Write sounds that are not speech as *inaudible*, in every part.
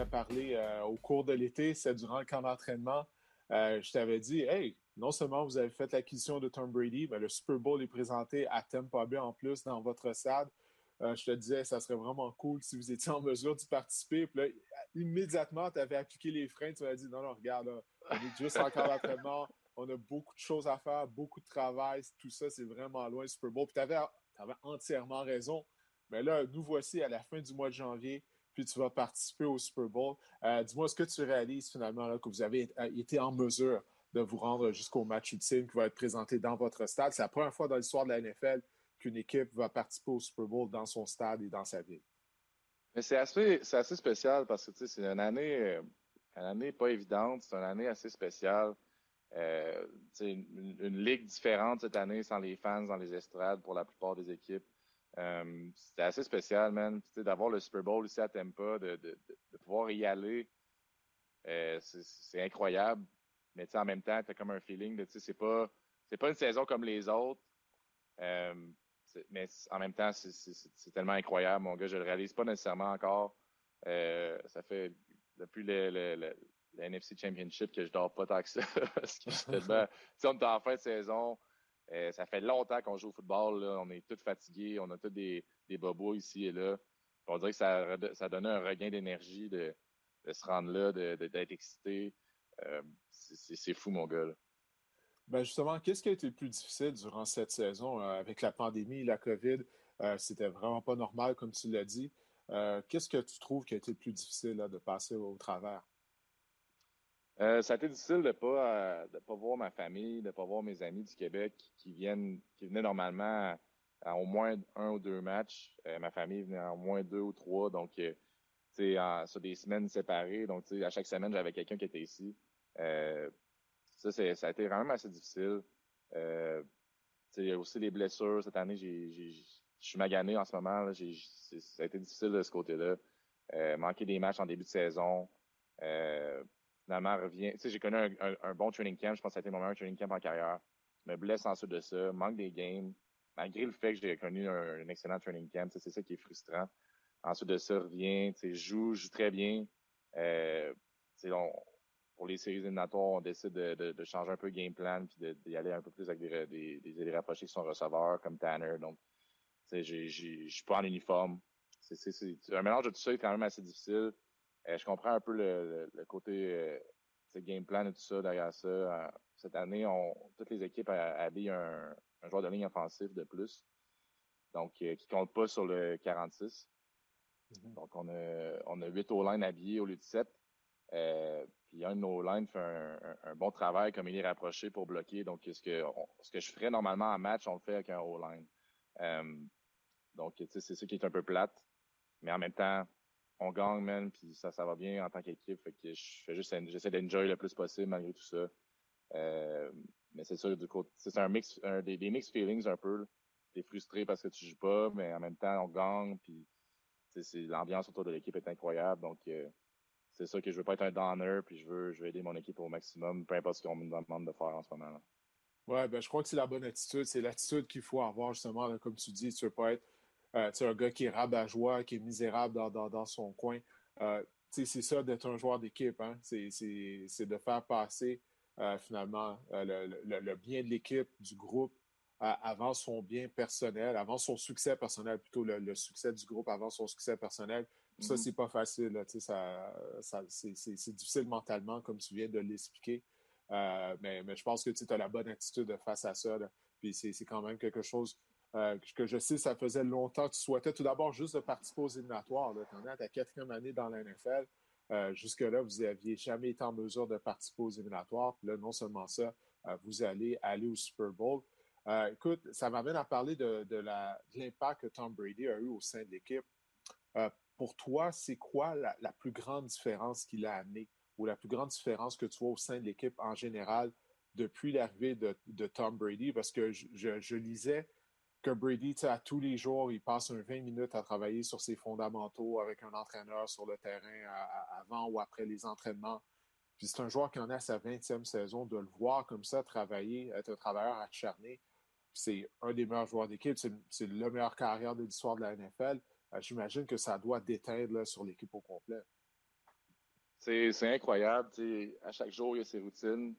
euh, au cours de l'été, c'est durant le camp d'entraînement, euh, je t'avais dit, hey, non seulement vous avez fait l'acquisition de Tom Brady, mais le Super Bowl est présenté à Tampa Bay en plus dans votre stade. Euh, je te disais, ça serait vraiment cool si vous étiez en mesure d'y participer. Puis là, immédiatement, tu avais appliqué les freins. Tu m'as dit, non, non, regarde, on est juste en camp d'entraînement. On a beaucoup de choses à faire, beaucoup de travail. Tout ça, c'est vraiment loin du Super Bowl. Puis tu avais, avais entièrement raison. Mais là, nous voici à la fin du mois de janvier puis tu vas participer au Super Bowl. Euh, dis-moi, est-ce que tu réalises finalement que vous avez euh, été en mesure de vous rendre jusqu'au match ultime qui va être présenté dans votre stade? C'est la première fois dans l'histoire de la NFL qu'une équipe va participer au Super Bowl dans son stade et dans sa ville. Mais c'est assez, assez spécial parce que c'est une année, une année pas évidente, c'est une année assez spéciale. Euh, une, une, ligue différente cette année sans les fans dans les estrades pour la plupart des équipes. Euh, c'était assez spécial, man. D'avoir le Super Bowl ici à Tampa, de, de, pouvoir y aller, euh, c'est incroyable. Mais en même temps, tu as comme un feeling de, c'est pas, c'est pas une saison comme les autres. Euh, mais en même temps, c'est tellement incroyable, mon gars. Je le réalise pas nécessairement encore. Ça fait depuis le, NFC Championship que je dors pas tant que ça. *laughs* parce que on est en fin de saison. Euh, ça fait longtemps qu'on joue au football. On est tous fatigués. On a tous des, bobos ici et là. On dirait que ça, ça donnait un regain d'énergie de, se rendre là, d'être excité. Euh, c'est fou, mon gars. Ben justement, qu'est-ce qui a été le plus difficile durant cette saison euh, avec la pandémie, la COVID? C'était vraiment pas normal, comme tu l'as dit. Qu'est-ce que tu trouves qui a été le plus difficile de passer au travers? Euh, ça a été difficile de pas de pas voir ma famille, de pas voir mes amis du Québec qui viennent qui venaient normalement à, au moins un ou deux matchs. Euh, ma famille venait à au moins deux ou trois, donc euh, tu sur des semaines séparées. Donc à chaque semaine j'avais quelqu'un qui était ici. Euh, ça c'est ça a été vraiment assez difficile. Euh, il y a aussi les blessures cette année. Je suis magané en ce moment. Ça a été difficile de ce côté-là. Euh, manquer des matchs en début de saison. Euh, finalement revient. Tu sais, j'ai connu un, bon training camp. Je pense que ça a été mon meilleur training camp en carrière. Me blesse ensuite de ça, manque des games. Malgré le fait que j'ai connu un, excellent training camp, c'est ça qui est frustrant. Ensuite de ça, revient, tu sais, joue, joue très bien. Euh, pour les séries éliminatoires, on décide de, changer un peu le game plan puis d'y aller un peu plus avec des, des, des rapprochés qui sont receveurs, comme Tanner. Donc, tu sais, je suis pas en uniforme. C'est un mélange de tout ça est quand même assez difficile. Euh, je comprends un peu le, le, côté euh, game plan et tout ça derrière ça. Euh, cette année, on, toutes les équipes habillent un, un joueur de ligne offensif de plus. Donc, qui compte pas sur le 46. Mm-hmm. Donc, on a, on a 8 O-line habillés au lieu de 7. Euh, puis un de nos lines fait un, un, bon travail comme il est rapproché pour bloquer. Donc, ce que, ce que je ferais normalement en match, on le fait avec un O-line. Euh, donc, c'est ça qui est un peu plate. Mais en même temps, on gagne, man, puis ça, ça va bien en tant qu'équipe. Fait que je fais juste, j'essaie d'enjoy le plus possible malgré tout ça. Euh, mais c'est sûr, du coup, c'est un mix, un, des, des mixed feelings un peu. T'es frustré parce que tu joues pas, mais en même temps, on gagne, puis c'est l'ambiance autour de l'équipe est incroyable. Donc, euh, c'est ça que je veux pas être un downer, puis je veux, je veux aider mon équipe au maximum, peu importe ce qu'on me demande de faire en ce moment. là Ouais, ben je crois que c'est la bonne attitude. C'est l'attitude qu'il faut avoir justement, comme tu dis. Tu veux pas être euh, un gars qui est rabat-joie, qui est misérable dans, dans, dans son coin. Euh, c'est ça d'être un joueur d'équipe. Hein? C'est de faire passer euh, finalement euh, le, le, bien de l'équipe, du groupe, avant son bien personnel, avant son succès personnel, plutôt le, succès du groupe avant son succès personnel. Ça, mm-hmm. c'est pas facile. Là, ça, ça, c'est difficile mentalement, comme tu viens de l'expliquer. Mais, mais je pense que tu as la bonne attitude face à ça. Là. Puis c'est quand même quelque chose euh, que je sais, ça faisait longtemps que tu souhaitais tout d'abord juste de participer aux éliminatoires. Tu es à ta quatrième année dans la NFL. Euh, jusque-là, vous n'aviez jamais été en mesure de participer aux éliminatoires. Là, non seulement ça, euh, vous allez aller au Super Bowl. écoute, ça m'amène à parler de, l'impact que Tom Brady a eu au sein de l'équipe. pour toi, c'est quoi la, plus grande différence qu'il a amenée ou la plus grande différence que tu vois au sein de l'équipe en général depuis l'arrivée de, Tom Brady? Parce que je lisais que Brady, à tous les jours, il passe un 20 minutes à travailler sur ses fondamentaux avec un entraîneur sur le terrain avant ou après les entraînements. Puis c'est un joueur qui en a sa 20e saison, de le voir comme ça travailler, être un travailleur acharné. C'est un des meilleurs joueurs d'équipe, c'est le meilleur carrière de l'histoire de la NFL. j'imagine que ça doit déteindre sur l'équipe au complet. C'est incroyable. À chaque jour, il y a ses routines.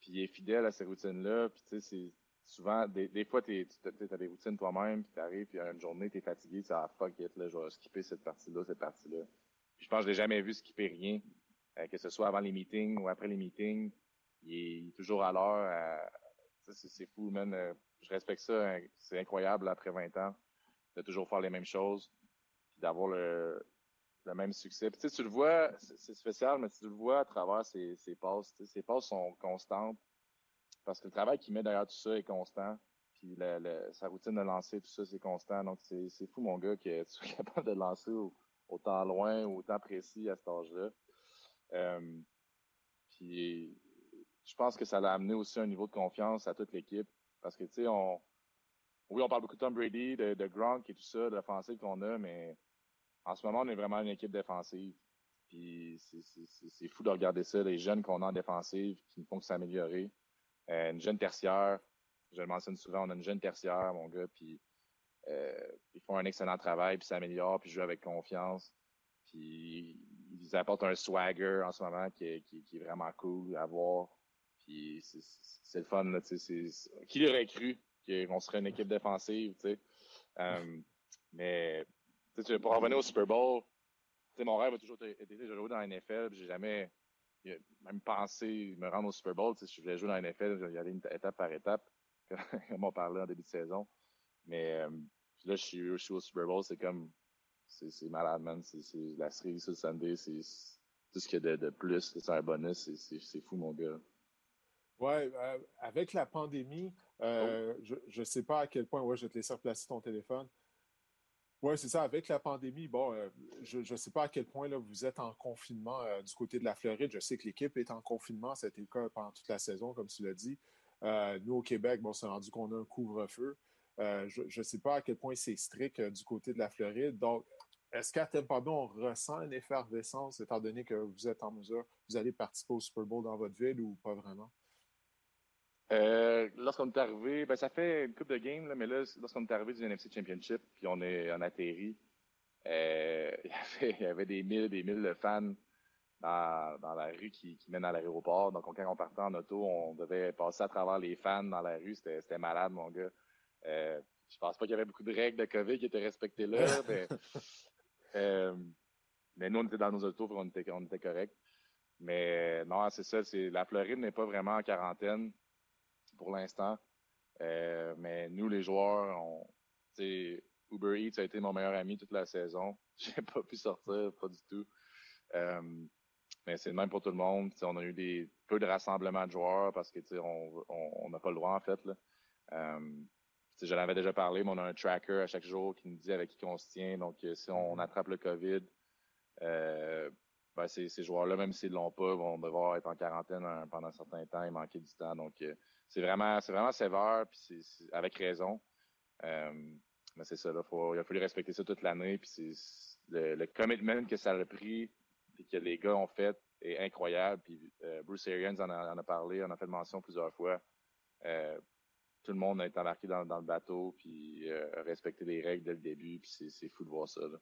Puis il est fidèle à ces routines-là. Puis c'est souvent, des, fois, tu as des routines toi-même, puis tu arrives, puis une journée, tu es fatigué, tu ah fuck it, là, je vais skipper cette partie-là, cette partie-là. Je pense que je l'ai jamais vu skipper rien, euh, que ce soit avant les meetings ou après les meetings. Il est, toujours à l'heure. c'est fou, man. Euh, je respecte ça. Hein. C'est incroyable après 20 ans de toujours faire les mêmes choses, puis d'avoir le, le même succès. Puis, tu le vois, c'est spécial, mais tu le vois à travers ses, ses passes. Ses passes sont constantes parce que le travail qu'il met derrière tout ça est constant. Puis sa routine de lancer, tout ça, c'est constant. Donc, c'est fou, mon gars, que tu sois *laughs* capable de lancer autant loin autant précis à cet âge-là. Euh, puis, je pense que ça l'a amené aussi un niveau de confiance à toute l'équipe. Parce que, tu sais, on, oui, on parle beaucoup de Tom Brady, de, de Gronk et tout ça, de l'offensive qu'on a, mais en ce moment, on est vraiment une équipe défensive. Puis c'est fou de regarder ça, les jeunes qu'on a en défensive qui ne font que s'améliorer. Euh, une jeune tertiaire, je le mentionne souvent, on a une jeune tertiaire, mon gars, puis euh, ils font un excellent travail, puis s'améliorent, puis jouent avec confiance. Puis ils apportent un swagger en ce moment qui est, vraiment cool à voir. Puis c'est le fun, là, tu sais. Qui l'aurait cru qu'on serait une équipe défensive, tu sais? Euh, mais pour revenir au Super Bowl, mon rêve a toujours été de jouer dans la NFL. J'ai jamais même pensé me rendre au Super Bowl. Si je voulais jouer dans la NFL, j'allais y aller étape par étape, *laughs* comme on parlait en début de saison. Mais euh, là, je suis, suis, au Super Bowl, c'est comme c'est malade, man. C'est la série sur le Sunday, c'est tout ce qu'il y a de, plus. C'est un bonus, c'est fou, mon gars. Ouais, euh, avec la pandémie, euh, oh. je ne sais pas à quel point, ouais, je vais te laisser replacer ton téléphone. Oui, c'est ça. Avec la pandémie, bon, euh, je ne sais pas à quel point vous êtes en confinement euh, du côté de la Floride. Je sais que l'équipe est en confinement. C'était le cas pendant toute la saison, comme tu l'as dit. Euh, nous, au Québec, bon, c'est rendu qu'on a un couvre-feu. je ne sais pas à quel point c'est strict du côté de la Floride. Donc, est-ce qu'à Tampa Bay, on ressent une effervescence étant donné que vous êtes en mesure, vous allez participer au Super Bowl dans votre ville ou pas vraiment? Euh, lorsqu'on est arrivé, ben ça fait une coupe de game, là, mais là, lorsqu'on est arrivé du NFC Championship, puis on est on atterri, euh, *laughs* il, y avait, il y avait des mille, des mille de fans dans, dans la rue qui, qui mène à l'aéroport. Donc quand on partait en auto, on devait passer à travers les fans dans la rue. C'était, c'était malade, mon gars. Euh, je pense pas qu'il y avait beaucoup de règles de COVID qui étaient respectées là, *laughs* mais, euh, mais nous on était dans nos autos, on était on était correct. Mais non, c'est ça, c'est la Floride n'est pas vraiment en quarantaine pour l'instant. Euh, mais nous, les joueurs, on, Uber Eats a été mon meilleur ami toute la saison. *laughs* J'ai pas pu sortir, pas du tout. Euh, mais c'est le même pour tout le monde. on a eu des peu de rassemblements de joueurs parce que on n'a pas le droit en fait. Là. Euh, je l'avais déjà parlé, mais on a un tracker à chaque jour qui nous dit avec qui on se tient. Donc, si on mm-hmm. attrape le COVID, euh, ben, ces, ces joueurs-là, même s'ils l'ont pas, vont devoir être en quarantaine pendant un certain temps et manquer du temps. Donc, c'est vraiment, c'est vraiment sévère, puis c'est, avec raison. Euh, mais c'est ça, là, faut, il a fallu respecter ça toute l'année, puis c'est le, le, commitment que ça a pris, et que les gars ont fait est incroyable. Puis euh, Bruce Arians en a, en a, parlé, en a fait mention plusieurs fois. Euh, tout le monde a été embarqué dans, dans le bateau, puis euh, respecté les règles dès le début, puis c'est, c'est fou de voir ça. Là.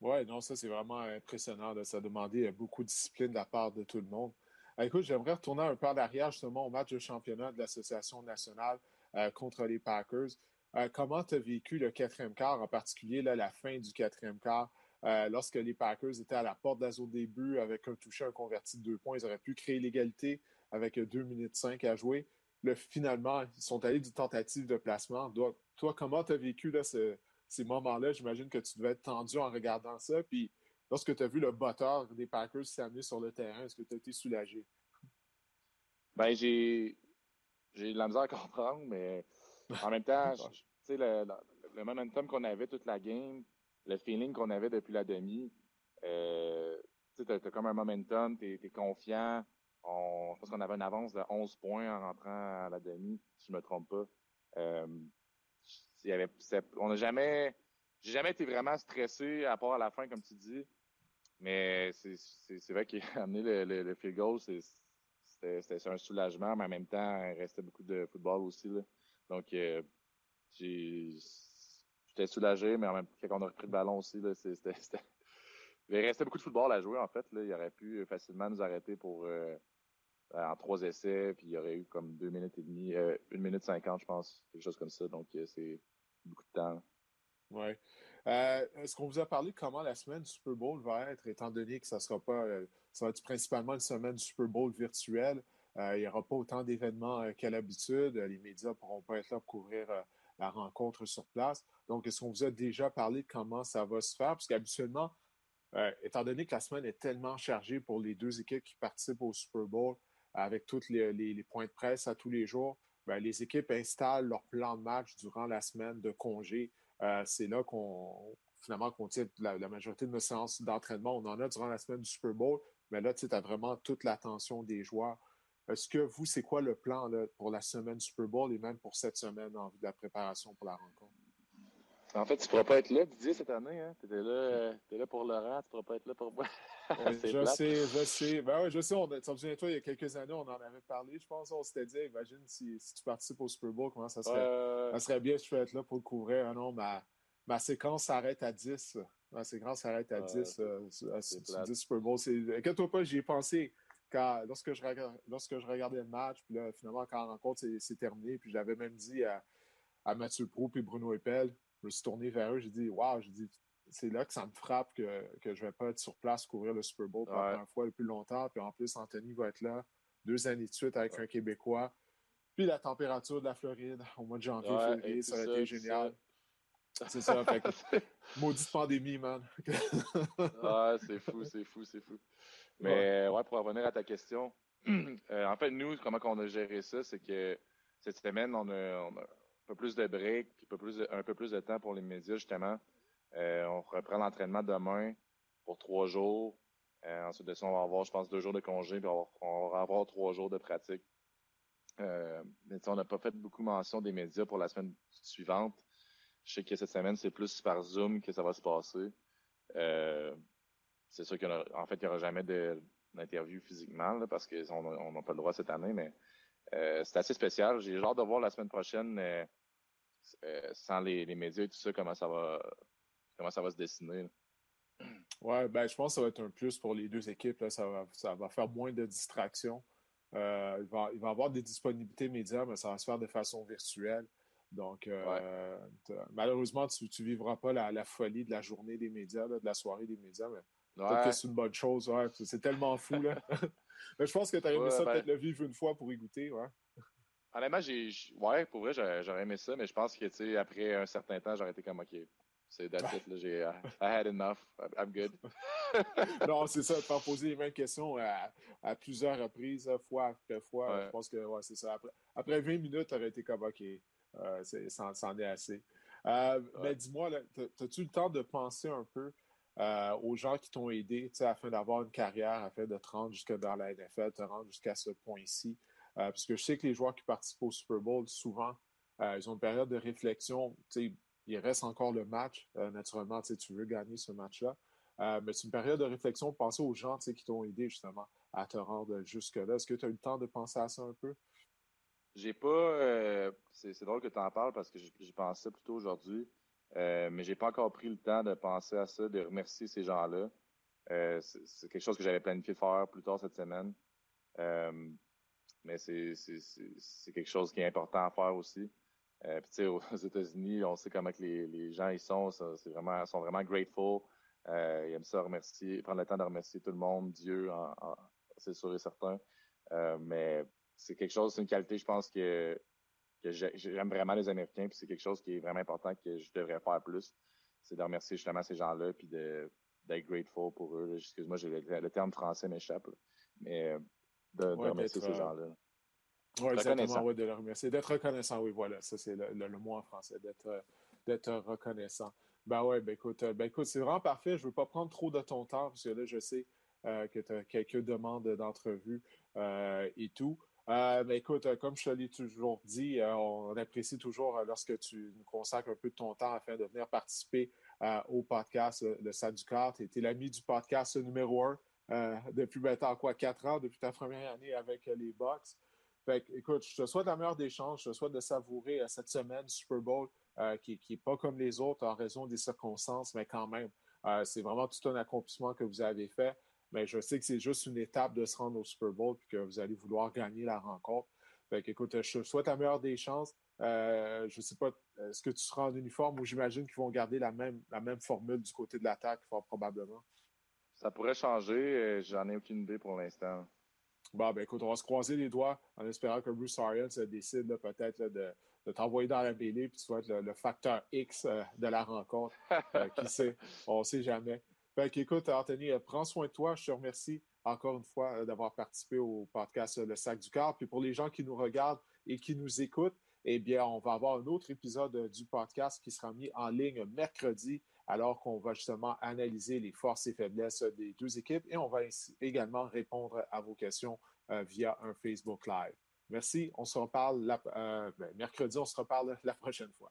Ouais, non, ça c'est vraiment impressionnant. Ça a demandé beaucoup de discipline de la part de tout le monde. Ah, écoute, j'aimerais retourner un peu en arrière justement au match de championnat de l'Association nationale euh, contre les Packers. Euh, comment tu as vécu le quatrième quart, en particulier là, la fin du quatrième quart, euh, lorsque les Packers étaient à la porte de la zone début avec un touché, un converti de deux points, ils auraient pu créer l'égalité avec deux minutes cinq à jouer. Le, finalement, ils sont allés du tentative de placement. toi, comment tu as vécu là, ces moments-là? J'imagine que tu devais être tendu en regardant ça. Puis lorsque tu as vu le batteur des Packers s'amener sur le terrain, est-ce que tu as été soulagé? Ben, j'ai, j'ai de la misère à comprendre, mais en même temps, *laughs* tu sais, le, le, momentum qu'on avait toute la game, le feeling qu'on avait depuis la demi, euh, tu sais, t'as, comme un momentum, t'es, es confiant. On, je pense qu'on avait une avance de 11 points en rentrant à la demi, si je me trompe pas. Euh, y avait, on n'a jamais, j'ai jamais été vraiment stressé à part à la fin, comme tu dis. Mais c'est vrai *laughs* amené le, le, field goal, c'était un soulagement, mais en même temps, il restait beaucoup de football aussi. Là. Donc, euh, j'étais soulagé, mais en même temps, quand on a repris le ballon aussi. *laughs* Il restait beaucoup de football à jouer, en fait. Là. Il aurait pu facilement nous arrêter pour en trois essais, puis il y aurait eu comme deux minutes et demie, une minute cinquante, je pense, quelque chose comme ça. Donc, c'est beaucoup de temps. Oui. Est-ce qu'on vous a parlé comment la semaine du Super Bowl va être, étant donné que ça sera pas, ça va être principalement une semaine Super Bowl virtuelle? il n'y aura pas autant d'événements qu'à l'habitude. Les médias ne pourront pas être là pour couvrir la rencontre sur place. Donc, est-ce qu'on vous a déjà parlé de comment ça va se faire? Parce qu'habituellement, étant donné que la semaine est tellement chargée pour les deux équipes qui participent au Super Bowl, avec tous les, points de presse à tous les jours, ben, les équipes installent leur plan de match durant la semaine de congé. Euh, c'est là qu'on finalement qu'on tient la, majorité de nos séances d'entraînement. On en a durant la semaine du Super Bowl, mais là, tu as vraiment toute l'attention des joueurs. Est-ce que vous, c'est quoi le plan pour la semaine Super Bowl et même pour cette semaine en vue de la préparation pour la rencontre? En fait, tu ne pourras pas être là, Didier, cette année. Hein? Tu étais là, là pour Laurent, tu ne pourras pas être là pour moi. *laughs* je sais, je sais. Ben oui, je sais. On, tu toi, il y a quelques années, on en avait parlé. Je pense on s'était dit, imagine si, si, tu participes au Super Bowl, comment ça serait, ça serait bien si je peux être là pour le couvrir. Ah non, ma, ma séquence s'arrête à 10. Ma séquence s'arrête à 10. Euh, à, 10 Super Bowl. Inquiète-toi pas, j'y ai pensé quand, lorsque, je, lorsque je regardais le match. Puis là, finalement, quand la rencontre s'est terminée, puis j'avais même dit à, à Mathieu Pro et Bruno Eppel, je me suis tourné vers eux, j'ai dit Waouh, j'ai dit c'est là que ça me frappe que, que je ne vais pas être sur place couvrir le Super Bowl pour la première fois depuis longtemps. Puis en plus, Anthony va être là deux années de suite avec un Québécois. Puis la température de la Floride au mois de janvier, février, ça aurait été génial. C'est ça. fait *laughs* maudite pandémie, man. ouais, c'est fou, c'est fou, c'est fou. Mais ouais. pour revenir à ta question, *clears throat* euh, en fait, nous, comment on a géré ça, c'est que cette semaine, on a, un peu plus de break, puis un peu plus de, un peu plus de temps pour les médias, justement. Euh, on reprend l'entraînement demain pour trois jours. Euh, ensuite de ça, on va avoir, je pense, deux jours de congé, puis on va, avoir trois jours de pratique. Euh, on n'a pas fait beaucoup mention des médias pour la semaine suivante. Je sais que cette semaine, c'est plus par Zoom que ça va se passer. c'est sûr qu'en fait, il n'y aura jamais d'interview physiquement parce qu'on n'a pas le droit cette année, mais c'est assez spécial. J'ai hâte de voir la semaine prochaine sans les, médias et tout ça, comment ça va comment ça va se dessiner. Oui, ben, je pense que ça va être un plus pour les deux équipes. Ça, va, ça va faire moins de distractions. Euh, il, va, il va y avoir des disponibilités médias, mais ça va se faire de façon virtuelle. Donc, euh, malheureusement, tu ne vivras pas la, folie de la journée des médias, de la soirée des médias, mais peut-être que c'est une bonne chose. c'est tellement fou. Là. *laughs* *laughs* mais je pense que tu as aimé ça ben peut-être le vivre une fois pour y goûter. Ouais. Honnêtement, j'ai, ouais, pour vrai, j'aurais aimé ça, mais je pense que après un certain temps, j'aurais été comme OK. C'est that's it. *laughs* J'ai, uh, I had enough. I'm good. *laughs* non, c'est ça, de faire *laughs* poser les mêmes questions à, plusieurs reprises, fois après fois. Je pense que ouais, c'est ça. Après, 20 minutes, tu aurais été comme OK, euh, ça, en est assez. Euh, mais dis-moi, as-tu le temps de penser un peu euh, aux gens qui t'ont aidé afin d'avoir une carrière, afin de te rendre jusque dans la NFL, te rendre jusqu'à ce point-ci? parce que je sais que les joueurs qui participent au Super Bowl, souvent, ils ont une période de réflexion il reste encore le match. Euh, naturellement, tu veux gagner ce match-là. Euh, mais c'est une période de réflexion. Pensez aux gens qui t'ont aidé justement à te rendre jusque-là. Est-ce que tu as eu le temps de penser à ça un peu? J'ai pas. Euh, c'est drôle que tu en parles parce que j'y pensais plutôt aujourd'hui. mais j'ai pas encore pris le temps de penser à ça, de remercier ces gens-là. c'est quelque chose que j'avais planifié de faire plus tard cette semaine. mais c'est quelque chose qui est important à faire aussi. Euh, puis, aux *laughs* États-Unis, on sait comment que les, les gens y sont. C'est vraiment, sont vraiment grateful. Euh, ils aiment ça remercier, prendre le temps de remercier tout le monde, Dieu, c'est sûr et certain. Euh, mais c'est quelque chose, c'est une qualité, je pense que, que j'aime vraiment les Américains, puis c'est quelque chose qui est vraiment important que je devrais faire plus. C'est de remercier justement ces gens-là, puis d'être grateful pour eux. Excuse-moi, le, terme français m'échappe. Mais de, remercier ces gens-là. Oui, exactement, ouais, de le remercier. D'être reconnaissant, oui, voilà, ça c'est le, le, mot en français, d'être d'être reconnaissant. Ben ouais, ben écoute, ben écoute, c'est vraiment parfait. Je ne veux pas prendre trop de ton temps parce que là, je sais euh, que tu as quelques demandes d'entrevue euh, et tout. Euh, mais écoute, comme je te l'ai toujours dit, on apprécie toujours lorsque tu nous consacres un peu de ton temps afin de venir participer au podcast Le Stade du Corps. Tu es l'ami du podcast numéro un depuis maintenant quoi, quatre ans, depuis ta première année avec les Bucks. Fait écoute, je te souhaite la meilleure des chances. Je te souhaite de savourer euh, cette semaine Super Bowl qui n'est pas comme les autres en raison des circonstances, mais quand même, c'est vraiment tout un accomplissement que vous avez fait. Mais je sais que c'est juste une étape de se rendre au Super Bowl et que vous allez vouloir gagner la rencontre. Fait écoute, je souhaite la meilleure des chances. je ne sais pas, est-ce que tu seras en uniforme ou j'imagine qu'ils vont garder la même, formule du côté de l'attaque, probablement? Ça pourrait changer. J'en ai aucune idée pour l'instant. Bon, ben écoute, on va se croiser les doigts en espérant que Bruce Arians décide peut-être de, de t'envoyer dans la mêlée, puis tu vas être le, facteur X euh, de la rencontre. Euh, qui *laughs* sait? On ne sait jamais. Fait écoute, Anthony, euh, prends soin de toi. Je te remercie encore une fois d'avoir participé au podcast Le Sac du Corps. Puis pour les gens qui nous regardent et qui nous écoutent, eh bien, on va avoir un autre épisode du podcast qui sera mis en ligne mercredi alors qu'on va justement analyser les forces et faiblesses des deux équipes et on va également répondre à vos questions euh, via un Facebook Live. Merci. On se reparle euh, ben, mercredi, on se reparle la prochaine fois.